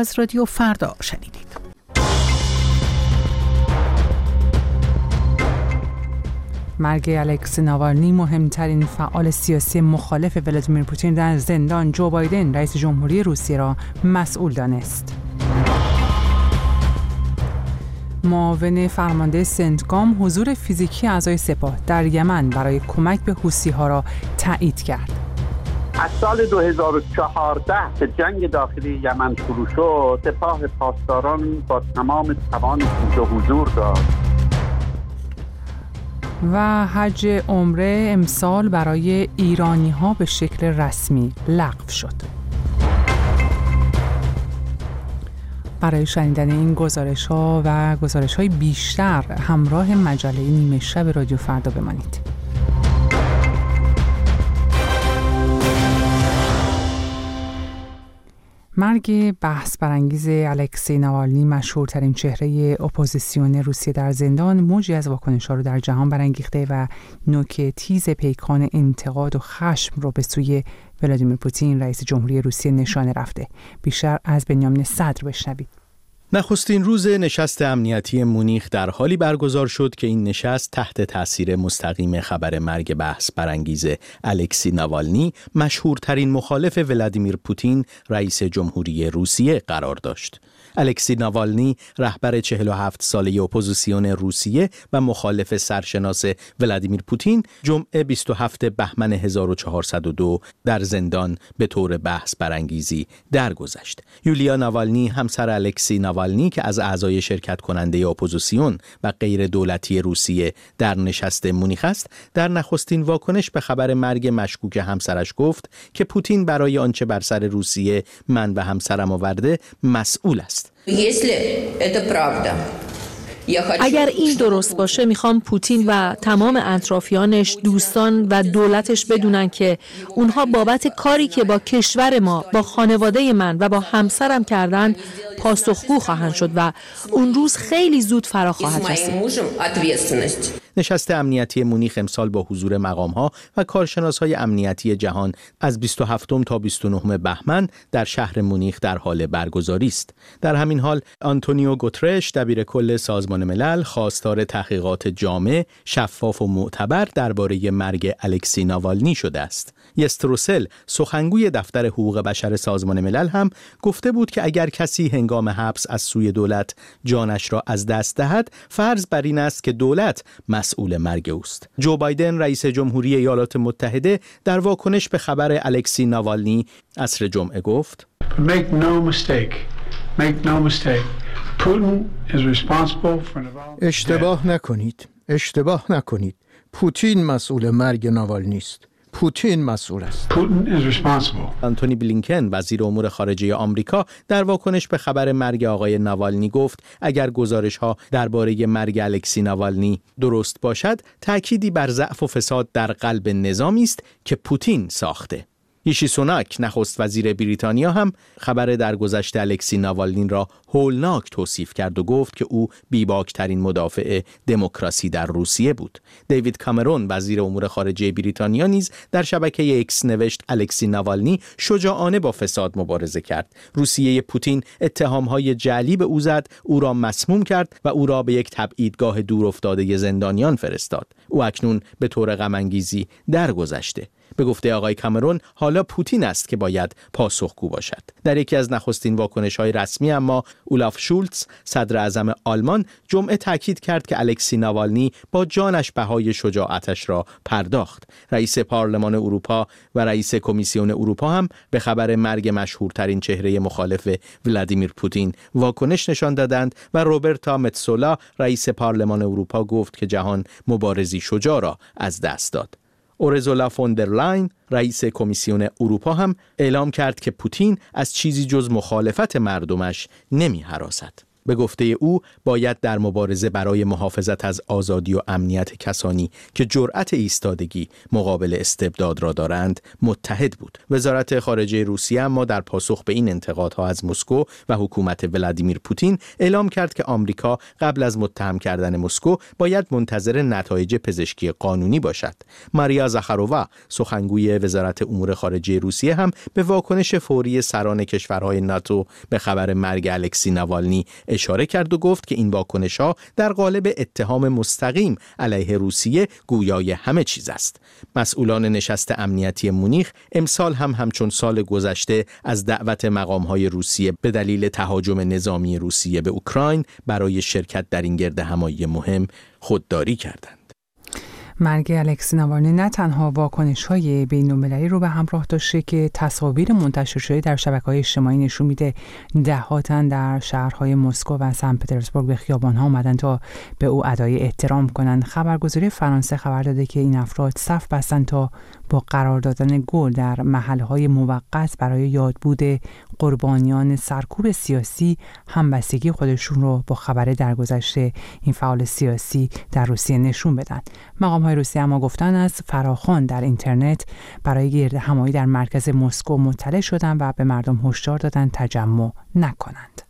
از رادیو فردا شنیدید مرگ الکس ناوالنی مهمترین فعال سیاسی مخالف ولادیمیر پوتین در زندان جو بایدن رئیس جمهوری روسیه را مسئول دانست. معاون فرمانده سنتگام حضور فیزیکی اعضای سپاه در یمن برای کمک به حوسی را تایید کرد. از سال 2014 که جنگ داخلی یمن شروع شد سپاه پاسداران با تمام توان حضور داد و حج عمره امسال برای ایرانی ها به شکل رسمی لغو شد. برای شنیدن این گزارش ها و گزارش های بیشتر همراه مجله نیمه شب رادیو فردا بمانید. مرگ بحث برانگیز الکسی نوالنی مشهورترین چهره اپوزیسیون روسیه در زندان موجی از واکنش ها رو در جهان برانگیخته و نوک تیز پیکان انتقاد و خشم رو به سوی ولادیمیر پوتین رئیس جمهوری روسیه نشانه رفته. بیشتر از بنیامین صدر بشنوید. نخستین روز نشست امنیتی مونیخ در حالی برگزار شد که این نشست تحت تاثیر مستقیم خبر مرگ بحث برانگیز الکسی ناوالنی مشهورترین مخالف ولادیمیر پوتین رئیس جمهوری روسیه قرار داشت. الکسی ناوالنی رهبر 47 ساله اپوزیسیون روسیه و مخالف سرشناس ولادیمیر پوتین جمعه 27 بهمن 1402 در زندان به طور بحث برانگیزی درگذشت. یولیا ناوالنی همسر الکسی ناوالنی که از اعضای شرکت کننده اپوزیسیون و غیر دولتی روسیه در نشست مونیخ است در نخستین واکنش به خبر مرگ مشکوک همسرش گفت که پوتین برای آنچه بر سر روسیه من و همسرم آورده مسئول است اگر این درست باشه می‌خوام پوتین و تمام اطرافیانش دوستان و دولتش بدونن که اونها بابت کاری که با کشور ما با خانواده من و با همسرم کردن پاسخگو خواهند شد و اون روز خیلی زود فرا خواهد رسید. نشست امنیتی مونیخ امسال با حضور مقام ها و کارشناس های امنیتی جهان از 27 تا 29 بهمن در شهر مونیخ در حال برگزاری است. در همین حال آنتونیو گوترش دبیر کل سازمان ملل خواستار تحقیقات جامع، شفاف و معتبر درباره مرگ الکسی ناوالنی شده است. یستروسل سخنگوی دفتر حقوق بشر سازمان ملل هم گفته بود که اگر کسی هنگام حبس از سوی دولت جانش را از دست دهد فرض بر این است که دولت مسئول مرگ اوست. جو بایدن رئیس جمهوری ایالات متحده در واکنش به خبر الکسی ناوالنی عصر جمعه گفت اشتباه نکنید. اشتباه نکنید. پوتین مسئول مرگ ناوالنی است. پوتین مسئول است. آنتونی بلینکن وزیر امور خارجه آمریکا در واکنش به خبر مرگ آقای ناوالنی گفت اگر گزارش ها درباره مرگ الکسی ناوالنی درست باشد تأکیدی بر ضعف و فساد در قلب نظامی است که پوتین ساخته. ایشی سوناک نخست وزیر بریتانیا هم خبر درگذشت الکسی ناوالنین را هولناک توصیف کرد و گفت که او بیباکترین مدافع دموکراسی در روسیه بود. دیوید کامرون وزیر امور خارجه بریتانیا نیز در شبکه اکس نوشت الکسی ناوالنی شجاعانه با فساد مبارزه کرد. روسیه پوتین اتهامهای جعلی به او زد، او را مسموم کرد و او را به یک تبعیدگاه دور افتاده زندانیان فرستاد. او اکنون به طور غمانگیزی درگذشته. به گفته آقای کامرون حالا پوتین است که باید پاسخگو باشد. در یکی از نخستین واکنش های رسمی اما اولاف شولتز صدر اعظم آلمان جمعه تاکید کرد که الکسی ناوالنی با جانش بهای شجاعتش را پرداخت. رئیس پارلمان اروپا و رئیس کمیسیون اروپا هم به خبر مرگ مشهورترین چهره مخالف ولادیمیر پوتین واکنش نشان دادند و روبرتا متسولا رئیس پارلمان اروپا گفت که جهان مبارزی شجاع را از دست داد. اورزولا فوندرلاین رئیس کمیسیون اروپا هم اعلام کرد که پوتین از چیزی جز مخالفت مردمش نمی‌هراسد. به گفته او باید در مبارزه برای محافظت از آزادی و امنیت کسانی که جرأت ایستادگی مقابل استبداد را دارند متحد بود. وزارت خارجه روسیه اما در پاسخ به این انتقادها از مسکو و حکومت ولادیمیر پوتین اعلام کرد که آمریکا قبل از متهم کردن مسکو باید منتظر نتایج پزشکی قانونی باشد. ماریا زخرووا سخنگوی وزارت امور خارجه روسیه هم به واکنش فوری سران کشورهای ناتو به خبر مرگ الکسی نوالنی اشاره کرد و گفت که این واکنش ها در قالب اتهام مستقیم علیه روسیه گویای همه چیز است. مسئولان نشست امنیتی مونیخ امسال هم همچون سال گذشته از دعوت مقام های روسیه به دلیل تهاجم نظامی روسیه به اوکراین برای شرکت در این گرد همایی مهم خودداری کردند. مرگ الکسی ناوالنی نه تنها واکنش های بین رو به همراه داشته که تصاویر منتشر شده در شبکه های اجتماعی نشون میده دهاتن در شهرهای مسکو و سن پترزبورگ به خیابان ها آمدن تا به او ادای احترام کنند. خبرگزاری فرانسه خبر داده که این افراد صف بستن تا با قرار دادن گل در محلهای موقت برای یادبود قربانیان سرکوب سیاسی همبستگی خودشون رو با خبر درگذشته این فعال سیاسی در روسیه نشون بدن. مقام های روسیه اما گفتن از فراخان در اینترنت برای گرد همایی در مرکز مسکو مطلع شدن و به مردم هشدار دادن تجمع نکنند.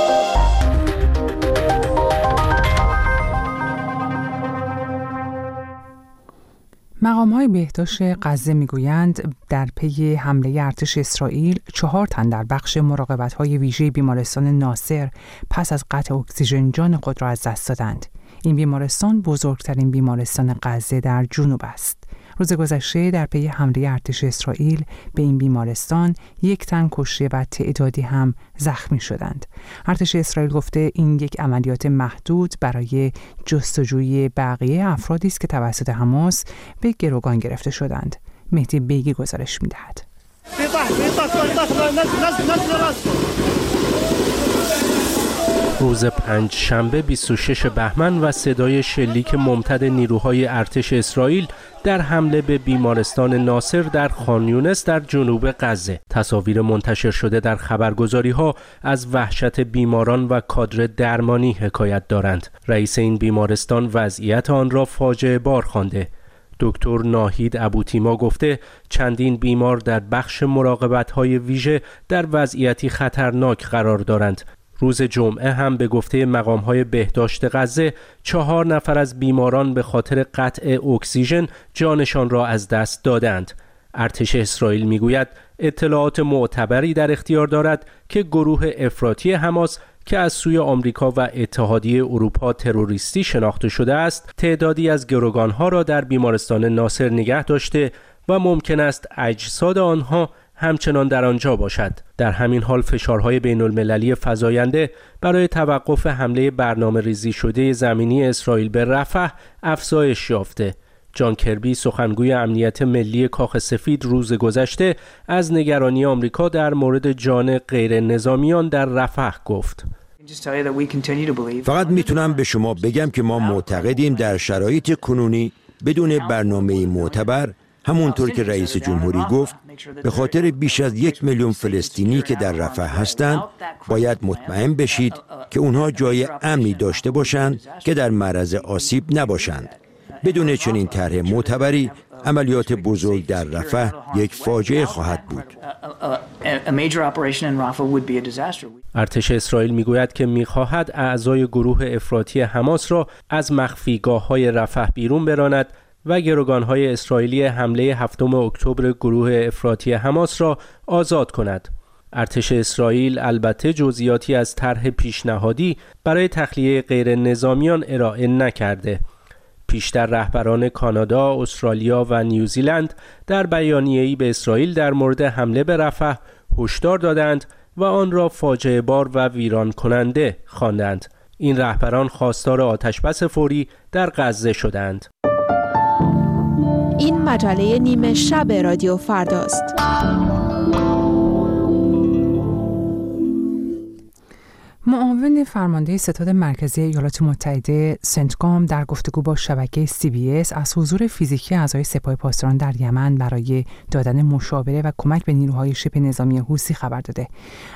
مقام های بهداشت غزه می‌گویند در پی حمله ارتش اسرائیل چهار تن در بخش مراقبت های ویژه بیمارستان ناصر پس از قطع اکسیژن جان خود را از دست دادند. این بیمارستان بزرگترین بیمارستان غزه در جنوب است. روز گذشته در پی حمله ارتش اسرائیل به این بیمارستان یک تن کشته و تعدادی هم زخمی شدند. ارتش اسرائیل گفته این یک عملیات محدود برای جستجوی بقیه افرادی است که توسط حماس به گروگان گرفته شدند. مهدی بیگی گزارش می‌دهد. روز پنج شنبه 26 بهمن و صدای شلیک ممتد نیروهای ارتش اسرائیل در حمله به بیمارستان ناصر در خانیونس در جنوب غزه. تصاویر منتشر شده در خبرگزاری ها از وحشت بیماران و کادر درمانی حکایت دارند. رئیس این بیمارستان وضعیت آن را فاجعه بار خوانده. دکتر ناهید ابوتیما گفته چندین بیمار در بخش مراقبت های ویژه در وضعیتی خطرناک قرار دارند. روز جمعه هم به گفته مقام های بهداشت غزه چهار نفر از بیماران به خاطر قطع اکسیژن جانشان را از دست دادند. ارتش اسرائیل می‌گوید اطلاعات معتبری در اختیار دارد که گروه افراطی حماس که از سوی آمریکا و اتحادیه اروپا تروریستی شناخته شده است تعدادی از گروگانها را در بیمارستان ناصر نگه داشته و ممکن است اجساد آنها همچنان در آنجا باشد. در همین حال فشارهای بین المللی فزاینده برای توقف حمله برنامه ریزی شده زمینی اسرائیل به رفح افزایش یافته. جان کربی سخنگوی امنیت ملی کاخ سفید روز گذشته از نگرانی آمریکا در مورد جان غیر نظامیان در رفح گفت. فقط می‌تونم به شما بگم که ما معتقدیم در شرایط کنونی بدون برنامه معتبر همونطور که رئیس جمهوری گفت به خاطر بیش از یک میلیون فلسطینی که در رفح هستند باید مطمئن بشید که اونها جای امنی داشته باشند که در معرض آسیب نباشند. بدون چنین طرح معتبری عملیات بزرگ در رفح یک فاجعه خواهد بود. ارتش اسرائیل می‌گوید که می‌خواهد اعضای گروه افراطی حماس را از مخفیگاه های رفح بیرون براند و گروگانهای اسرائیلی حمله هفتم اکتبر گروه افراطی حماس را آزاد کند. ارتش اسرائیل البته جزئیاتی از طرح پیشنهادی برای تخلیه غیر نظامیان ارائه نکرده. پیشتر رهبران کانادا، استرالیا و نیوزیلند در بیانیه‌ای به اسرائیل در مورد حمله به رفح هشدار دادند و آن را فاجعه بار و ویران کننده خواندند. این رهبران خواستار آتشبس فوری در غزه شدند. این مجله نیمه شب رادیو فرداست. معاون فرمانده ستاد مرکزی ایالات متحده سنتگام در گفتگو با شبکه سی بی اس از حضور فیزیکی اعضای سپاه پاسداران در یمن برای دادن مشاوره و کمک به نیروهای شبه نظامی حوسی خبر داده.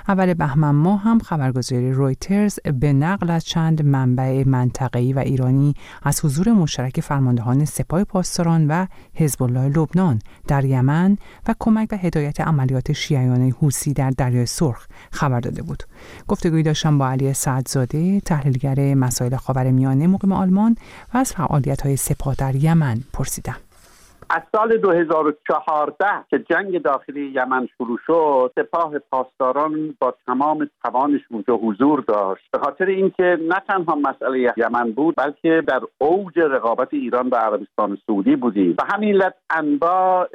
اول بهمن ماه هم خبرگزاری رویترز به نقل از چند منبع منطقه‌ای و ایرانی از حضور مشترک فرماندهان سپاه پاسداران و حزب الله لبنان در یمن و کمک به هدایت عملیات شیعیان حوسی در دریای سرخ خبر داده بود. گفتگوی داشتم با علی سعدزاده تحلیلگر مسائل خاورمیانه مقیم آلمان و از فعالیت های سپاه در یمن پرسیدم. از سال 2014 که جنگ داخلی یمن شروع شد سپاه پاسداران با تمام توانش اونجا حضور داشت. به خاطر اینکه نه تنها مسئله یمن بود بلکه در اوج رقابت ایران و عربستان سعودی بودیم. و همین علت انواع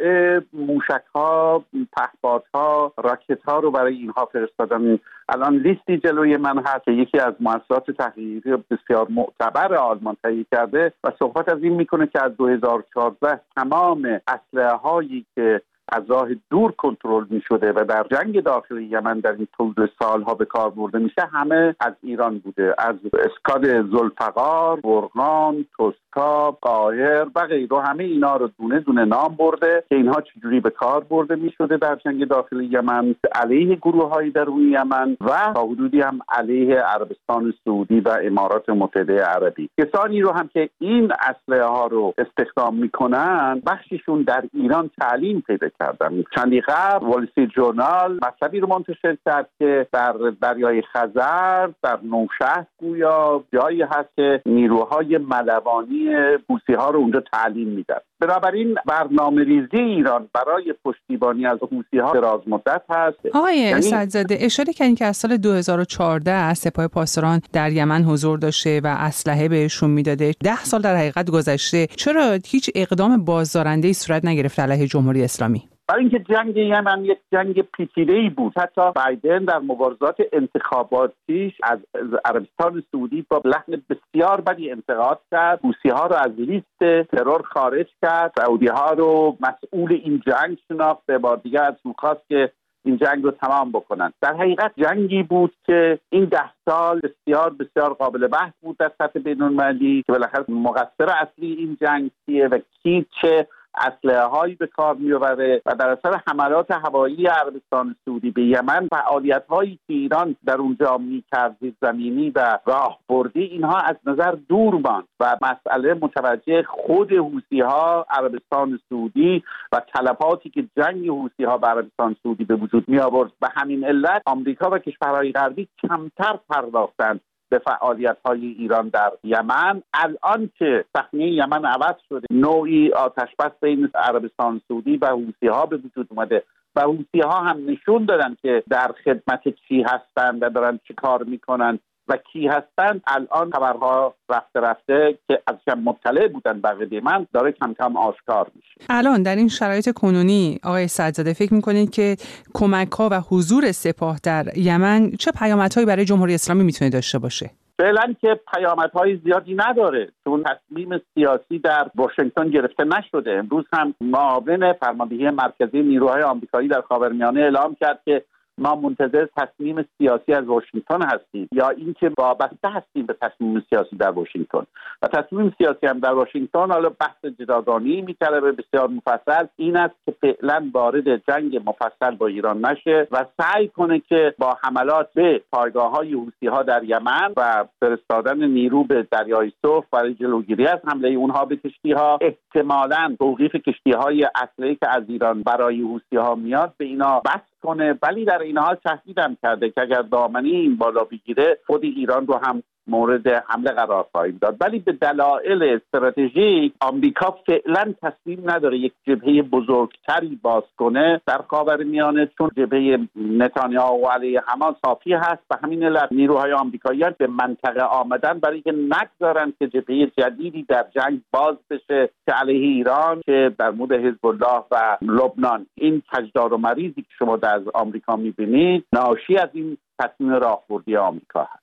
موشک ها پهپادها ها راکت ها رو برای اینها فرستادن الان لیستی جلوی من هست که یکی از مؤسسات تحقیقی بسیار معتبر آلمان تهیه کرده و صحبت از این می‌کنه که از 2014 تمام اسلحه هایی که از راه دور کنترل می شده و در جنگ داخلی یمن در این طول سالها به کار برده میشه همه از ایران بوده از اسکاد زلفقار، برغان، توسکا، قاهر و غیره همه اینا رو دونه دونه نام برده که اینها چجوری به کار برده می شده در جنگ داخلی یمن. علیه گروه های درون یمن و تا حدودی هم علیه عربستان سعودی و امارات متحده عربی. کسانی رو هم که این اسلحه ها رو استخدام می‌کنن بخششون در ایران تعلیم پیدا کردن چندی قبل والسی جورنال مطلبی رو منتشر کرد که در دریای خزر در نوشهر گویا جایی هست که نیروهای ملوانی بوسی ها رو اونجا تعلیم میدن. بنابراین برنامه ریزی ایران برای پشتیبانی از حوسی ها دراز مدت هست. آقای یعنی... سعدزاده اشاره کردین که از سال 2014 از سپاه پاسداران در یمن حضور داشته و اسلحه بهشون می‌داده. ده سال در حقیقت گذشته. چرا هیچ اقدام بازدارنده ای صورت نگرفت علیه جمهوری اسلامی؟ برای اینکه جنگ یمن یک جنگ پیچیده ای بود. حتی بایدن در مبارزات انتخاباتیش از عربستان سعودی با لحن بسیار بدی انتقاد کرد. روسی ها رو از لیست ترور خارج کرد. سعودی ها رو مسئول این جنگ شناخت. به بار دیگر از خواست که این جنگ رو تمام بکنن. در حقیقت جنگی بود که این ده سال بسیار بسیار قابل بحث بود در سطح بین که بالاخره مقصر اصلی این جنگ کیه و کی چه اسلحه هایی به کار میآورد و در اثر حملات هوایی عربستان سعودی به یمن فعالیت هایی که ایران در اونجا می‌کرد زمینی و راهبردی اینها از نظر دور ماند و مسئله متوجه خود حوسی ها عربستان سعودی و طلباتی که جنگ حوسی ها به عربستان سعودی به وجود می آورد به همین علت آمریکا و کشورهای غربی کمتر پرداختند به فعالیت های ایران در یمن. الان که صحنه یمن عوض شده نوعی آتش بس بین عربستان سعودی و حوسی ها به وجود اومده و حوسی ها هم نشون دادن که در خدمت چی هستند و دارن چی کار می‌کنن. و کی هستند الان خبرها رفته رفته که ازشم مطلع بودن بقیه من داره کم کم آشکار میشه. الان در این شرایط کنونی آقای سعدزاده فکر می‌کنید که کمک ها و حضور سپاه در یمن چه پیامدهایی برای جمهوری اسلامی می‌تونه داشته باشه؟ فعلا که پیامدهای زیادی نداره چون تصمیم سیاسی در واشنگتن گرفته نشده. امروز هم معاون فرماندهی مرکزی نیروهای آمریکایی در خاورمیانه اعلام کرد که ما منتظر تصمیم سیاسی از واشنگتن هستیم یا اینکه وابسته هستیم به تصمیم سیاسی در واشنگتن. و تصمیم سیاسی هم در واشنگتن حالا بحث جداگانه به بسیار مفصل این است که فعلا وارد جنگ مفصل با ایران نشه و سعی کنه که با حملات به پایگاه های حوسی ها در یمن و فرستادن نیرو به دریای سرخ برای جلوگیری از حمله اونها به کشتی ها احتمالا توقیف کشتی های اصلی که از ایران برای حوسی ها میاد به اینا بس کنه. ولی در این حال تهدیدم کرده که اگر دامنی این بالا بگیره خود ایران رو هم مورد حمله قرار خواهیم داد. ولی به دلایل استراتژیک آمریکا فعلا تصمیم نداره یک جبهه بزرگتری باز کنه در خاور میانه چون جبهه نتانیاهو علیه حماس صافی هست و همین علت نیروهای آمریکایی به منطقه آمدن برای اینکه نگذارن که جبهه جدیدی در جنگ باز بشه که علیه ایران که در مورد حزب الله و لبنان. این تجدار و مریضی که شما در آمریکا می‌بینید ناشی از این تصمیم راهبردی آمریکا هست.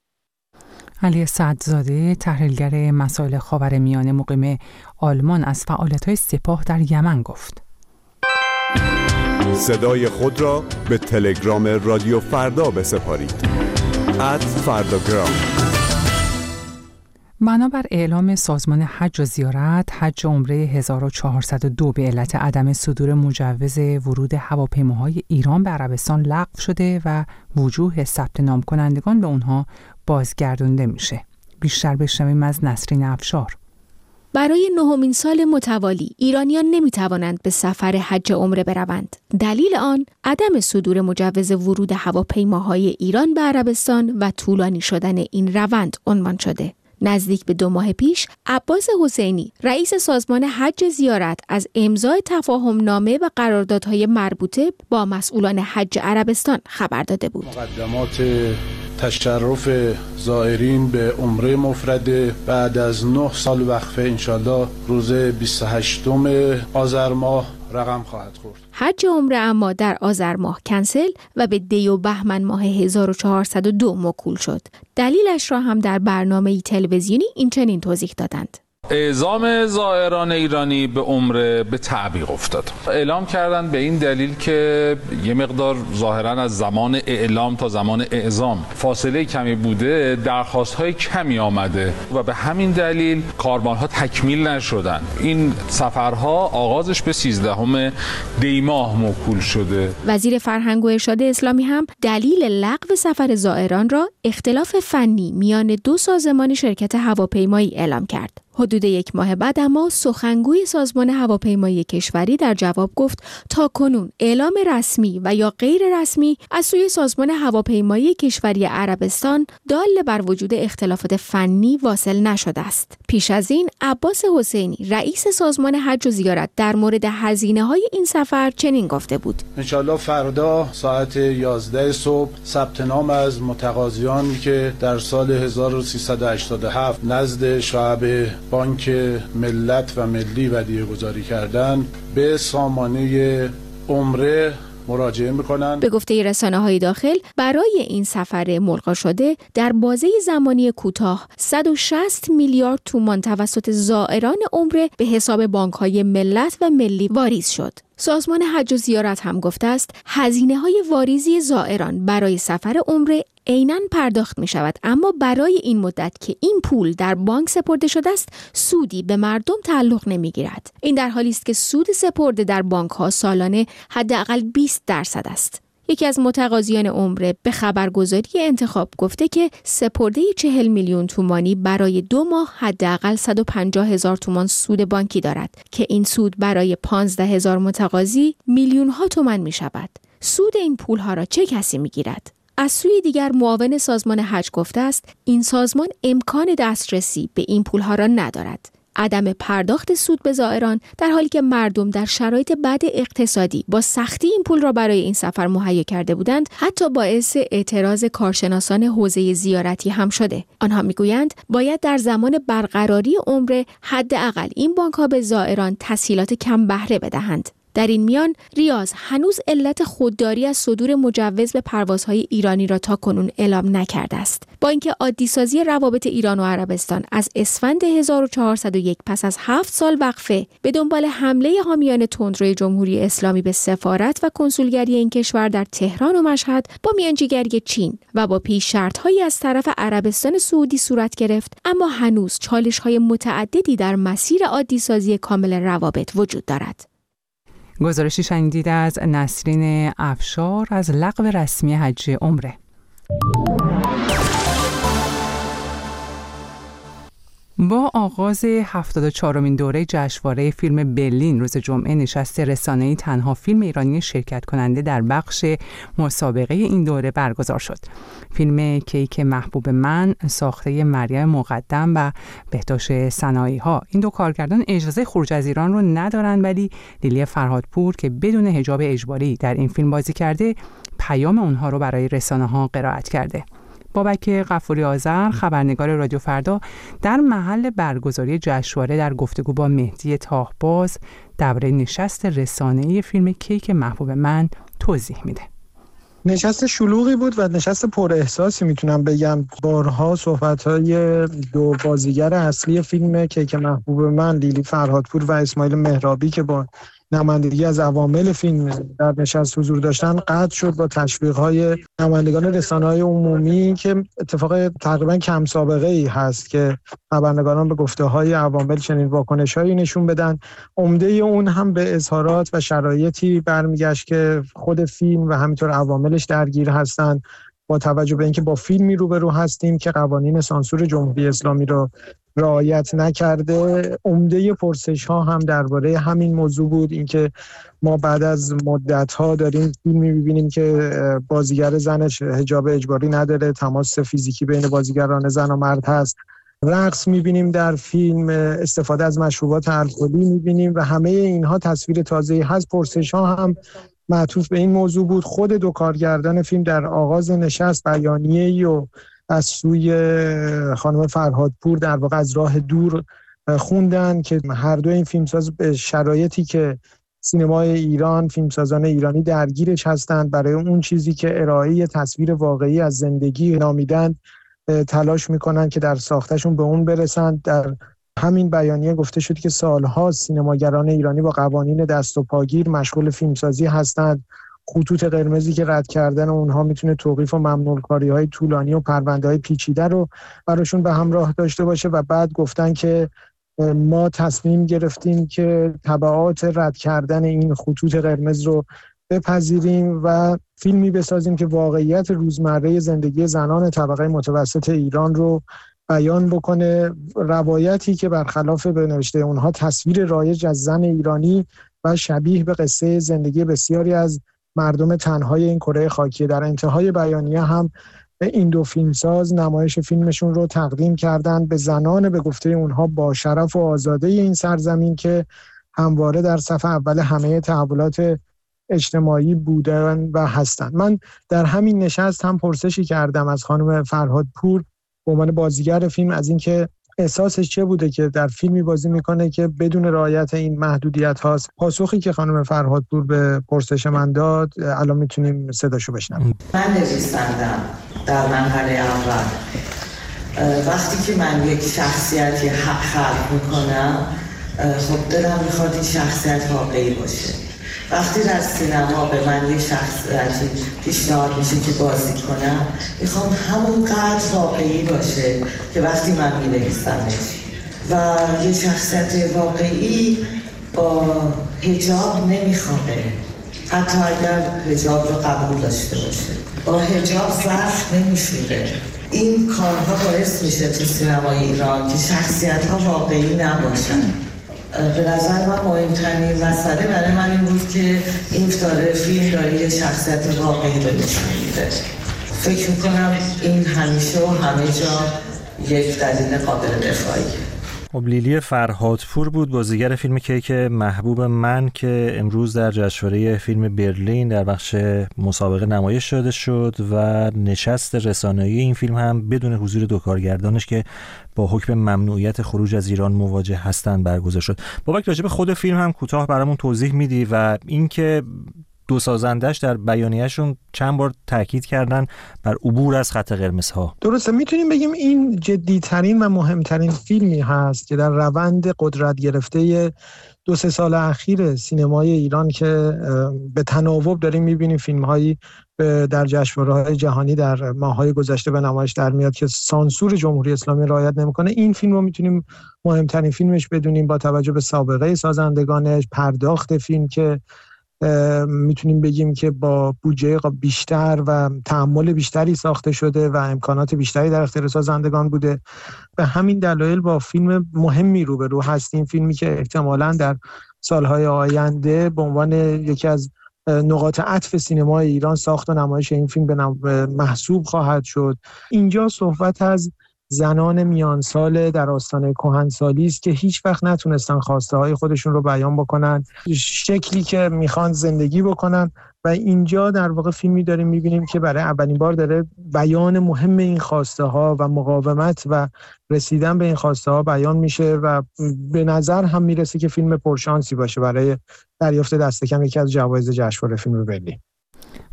علی سعدزاده تحلیلگر مسائل خاورمیانه مقیم آلمان از فعالیت‌های سپاه در یمن گفت. صدای خود را به تلگرام رادیو فردا بسپارید. اد فرداگرام بنابر اعلام سازمان حج و زیارت حج عمره 1402 به علت عدم صدور مجوز ورود هواپیماهای ایران به عربستان لغو شده و وجوه ثبت نام کنندگان به اونها بازگردونده میشه. بیشتر بشنویم از نسرین افشار. برای نهمین سال متوالی ایرانیان نمی توانند به سفر حج عمره بروند. دلیل آن عدم صدور مجوز ورود هواپیماهای ایران به عربستان و طولانی شدن این روند عنوان شده. نزدیک به دو ماه پیش عباس حسینی رئیس سازمان حج زیارت از امضای تفاهم نامه و قراردادهای مربوطه با مسئولان حج عربستان خبر داده بود. مقدمات تشرف زائرین به عمره مفرده بعد از نه سال وقفه انشالله روز 28 آذر ماه رقم خواهد خورد. حج عمره اما در آذر ماه کنسل و به دی و بهمن ماه 1402 مکول شد. دلیلش را هم در برنامه تلویزیونی این چنین توضیح دادند. اعزام زائران ایرانی به عمره به تعویق افتاد. اعلام کردن به این دلیل که یه مقدار ظاهرا از زمان اعلام تا زمان اعزام فاصله کمی بوده درخواست های کمی آمده و به همین دلیل کاروان ها تکمیل نشدن. این سفرها آغازش به 13 دی ماه موکول شده. وزیر فرهنگ و ارشاد اسلامی هم دلیل لغو سفر زائران را اختلاف فنی میان دو سازمان شرکت هواپیمایی اعلام کرد. حدود یک ماه بعد اما سخنگوی سازمان هواپیمایی کشوری در جواب گفت تا کنون اعلام رسمی و یا غیر رسمی از سوی سازمان هواپیمایی کشوری عربستان دال بر وجود اختلافات فنی واصل نشده است. پیش از این عباس حسینی رئیس سازمان حج و زیارت در مورد هزینه های این سفر چنین گفته بود. انشالله فردا ساعت 11 صبح ثبت نام از متقاضیانی که در سال 1387 نزد شعب بانک ملت و ملی ودیه گذاری کردن به سامانه عمره مراجعه می‌کنن. به گفته رسانه های داخل برای این سفر ملقا شده در بازه زمانی کوتاه 160 میلیارد تومان توسط زائران عمره به حساب بانک های ملت و ملی واریز شد. سازمان حج و زیارت هم گفته است هزینه های واریزی زائران برای سفر عمره عینا پرداخت می شود اما برای این مدت که این پول در بانک سپرده شده است سودی به مردم تعلق نمی گیرد این در حالی است که سود سپرده در بانک ها سالانه حداقل 20 درصد است. یکی از متقاضیان عمره به خبرگزاری انتخاب گفته که سپرده 40 میلیون تومانی برای دو ماه حداقل 150 هزار تومان سود بانکی دارد که این سود برای 15 هزار متقاضی میلیون ها تومان می شود. سود این پول ها را چه کسی می گیرد؟ از سوی دیگر معاون سازمان حج گفته است این سازمان امکان دسترسی به این پولها را ندارد عدم پرداخت سود به زائران در حالی که مردم در شرایط بد اقتصادی با سختی این پول را برای این سفر مهیا کرده بودند حتی باعث اعتراض کارشناسان حوزه زیارتی هم شده. آنها می‌گویند باید در زمان برقراری عمره حداقل این بانک ها به زائران تسهیلات کم بهره بدهند. در این میان ریاض هنوز علت خودداری از صدور مجوز به پروازهای ایرانی را تا کنون اعلام نکرده است. با اینکه عادیسازی روابط ایران و عربستان از اسفند 1401 پس از هفت سال وقفه به دنبال حمله حامیان تندروی جمهوری اسلامی به سفارت و کنسولگری این کشور در تهران و مشهد با میانجیگری چین و با پیش شرطهایی از طرف عربستان سعودی صورت گرفت اما هنوز چالش های متعددی در مسیر عادیسازی کامل روابط وجود دارد. گزارشی شنیدید از نسرین افشار از لغو رسمی حج عمره. با آغاز 74 مین دوره جشنواره فیلم برلین روز جمعه نشست رسانه‌ای تنها فیلم ایرانی شرکت کننده در بخش مسابقه این دوره برگزار شد. فیلم کیک محبوب من ساخته مریم مقدم و بهداشت سنایی ها این دو کارگردان اجازه خروج از ایران رو ندارند ولی لیلی فرهادپور که بدون حجاب اجباری در این فیلم بازی کرده پیام اونها رو برای رسانه ها قرائت کرده. بابک قفوری آذر خبرنگار رادیو فردا در محل برگزاری جشنواره در گفتگو با مهدی تاهباز درباره نشست رسانه‌ای فیلم کیک محبوب من توضیح میده. نشست شلوغی بود و نشست پر احساسی می‌تونم بگم. بارها صحبت های دو بازیگر اصلی فیلم کیک محبوب من لیلی فرهادپور و اسماعیل مهرابی که با نمایندگی از عوامل فیلم در نشست حضور داشتن قطع شد با تشویق های نمایندگان رسانه های عمومی که اتفاق تقریبا کم سابقه ای هست که خبرنگاران به گفته های عوامل چنین واکنش هایی نشون بدن. عمده اون هم به اظهارات و شرایطی برمیگشت که خود فیلم و همینطور عواملش درگیر هستند با توجه به اینکه با فیلمی روبرو هستیم که قوانین سانسور جمهوری اسلامی رو رعایت نکرده. عمده پرسش ها هم درباره همین موضوع بود. اینکه ما بعد از مدت ها داریم فیلمی می‌بینیم که بازیگر زنش حجاب اجباری نداره. تماس فیزیکی بین بازیگران زن و مرد هست. رقص می‌بینیم در فیلم. استفاده از مشروبات الکلی می‌بینیم و همه اینها تصویر تازه هست. پرسش ها هم معطوف به این موضوع بود. خود دو کارگردان فیلم در آغاز نشست بیانیه و از سوی خانم فرهادپور در واقع از راه دور خوندن که هر دو این فیلمساز به شرایطی که سینمای ایران فیلمسازان ایرانی درگیرش هستند برای اون چیزی که ارائه تصویر واقعی از زندگی نامیدن تلاش می‌کنن که در ساختشون به اون برسند. در همین بیانیه گفته شد که سالها سینماگران ایرانی با قوانین دست و پاگیر مشغول فیلمسازی هستند. خطوط قرمزی که رد کردن اونها می‌تونه توقیف و ممنوع کاری های طولانی و پرونده های پیچیده رو براشون به همراه داشته باشه و بعد گفتن که ما تصمیم گرفتیم که طبعات رد کردن این خطوط قرمز رو بپذیریم و فیلمی بسازیم که واقعیت روزمره زندگی زنان طبقه متوسط ایران رو بیان بکنه. روایتی که برخلاف به نوشته اونها تصویر رایج از زن ایرانی و شبیه به قصه زندگی بسیاری از مردم تنهای این کره خاکی. در انتهای بیانیه هم این دو فیلمساز نمایش فیلمشون رو تقدیم کردند. به زنان به گفته اونها با شرف و آزاده این سرزمین که همواره در صف اول همه تحولات اجتماعی بودن و هستند. من در همین نشست هم پرسشی کردم از خانم فرهاد پور به عنوان بازیگر فیلم از اینکه احساسش چه بوده که در فیلمی بازی می‌کنه که بدون رعایت این محدودیت هاست؟ پاسخی که خانم فرهادپور به پرسش من داد الان می‌تونیم صداشو بشنویم. من نویسندم در مرحله وقتی که من یک شخصیتی خلق می‌کنم خب دلم می‌خواد این شخصیت واقعی باشه. وقتی در سینما به من یه شخصیتی پیشنهاد میشه که بازی کنم می‌خوام همون قدر واقعی باشه که وقتی من مینویسمش. و یه شخصیت واقعی با هجاب نمیخوابه. حتی اگر هجاب رو قبول داشته باشه. با هجاب ظرف نمیشوره. این کارها باعث میشه تو سینمای ایران که شخصیت ها واقعی نباشن. به نظر من مهمترین مسئله برای من این بود که این داره فیلم داره یه شخصیت واقعی رو نشون میده. فکر می‌کنم این همیشه و همه جا یک دلیل قابل دفاعیه. خب لیلی فرهادپور بود بازیگر فیلم کیک محبوب من که امروز در جشنواره فیلم برلین در بخش مسابقه نمایش شده شد و نشست رسانه‌ای این فیلم هم بدون حضور دو کارگردانش که با حکم ممنوعیت خروج از ایران مواجه هستند برگزار شد. بابک راجب خود فیلم هم کوتاه برامون توضیح میدی و اینکه دو سازندش در بیانیهشون چند بار تاکید کردن بر عبور از خط قرمز ها درسته می‌تونیم بگیم این جدیترین و مهمترین فیلمی هست که در روند قدرت گرفته دو سه سال اخیر سینمای ایران که به تناوب داریم می‌بینیم فیلم هایی در جشنواره جهانی در ماهای گذشته به نمایش در میاد که سانسور جمهوری اسلامی رعایت نمی‌کنه. این فیلم رو می‌تونیم مهمترین فیلمش بدونیم با توجه به سابقه سازندگانش پرداخت فیلم که می‌تونیم بگیم که با بودجه بیشتر و تحمل بیشتری ساخته شده و امکانات بیشتری در اختیار سازندگان بوده. به همین دلایل با فیلم مهمی روبرو هستیم. فیلمی که احتمالا در سالهای آینده به عنوان یکی از نقاط عطف سینمای ایران ساخت و نمایش این فیلم به محسوب خواهد شد. اینجا صحبت از زنان میان سال در آستانه کهنسالی است که هیچ وقت نتونستن خواسته های خودشون رو بیان بکنن. شکلی که می‌خوان زندگی بکنن و اینجا در واقع فیلمی داریم می‌بینیم که برای اولین بار داره بیان مهم این خواسته ها و مقاومت و رسیدن به این خواسته ها بیان میشه و به نظر هم می‌رسه که فیلم پرشانسی باشه برای دریافت دست کم یکی از جوایز جشنواره فیلم برلین.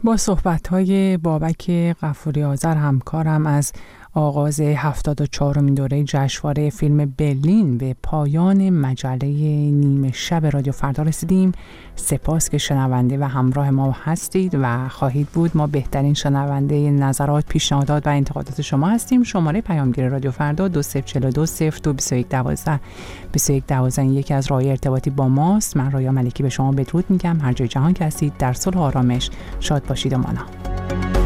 با صحبت های بابک قفوری آذر همکارم از آغاز 74 دوره جشنواره فیلم برلین به پایان مجله نیمه شب رادیو فردا رسیدیم. سپاس که شنونده و همراه ما هستید و خواهید بود. ما بهترین شنونده نظرات پیشنهادات و انتقادات شما هستیم. شماره پیامگیر رادیو فردا 2042 022112 2112 یکی از راه ارتباطی با ماست. من رایا ملکی به شما بدرود میگم. هر جای جهان که هستید در صلح آرامش شاد باشید و مانا.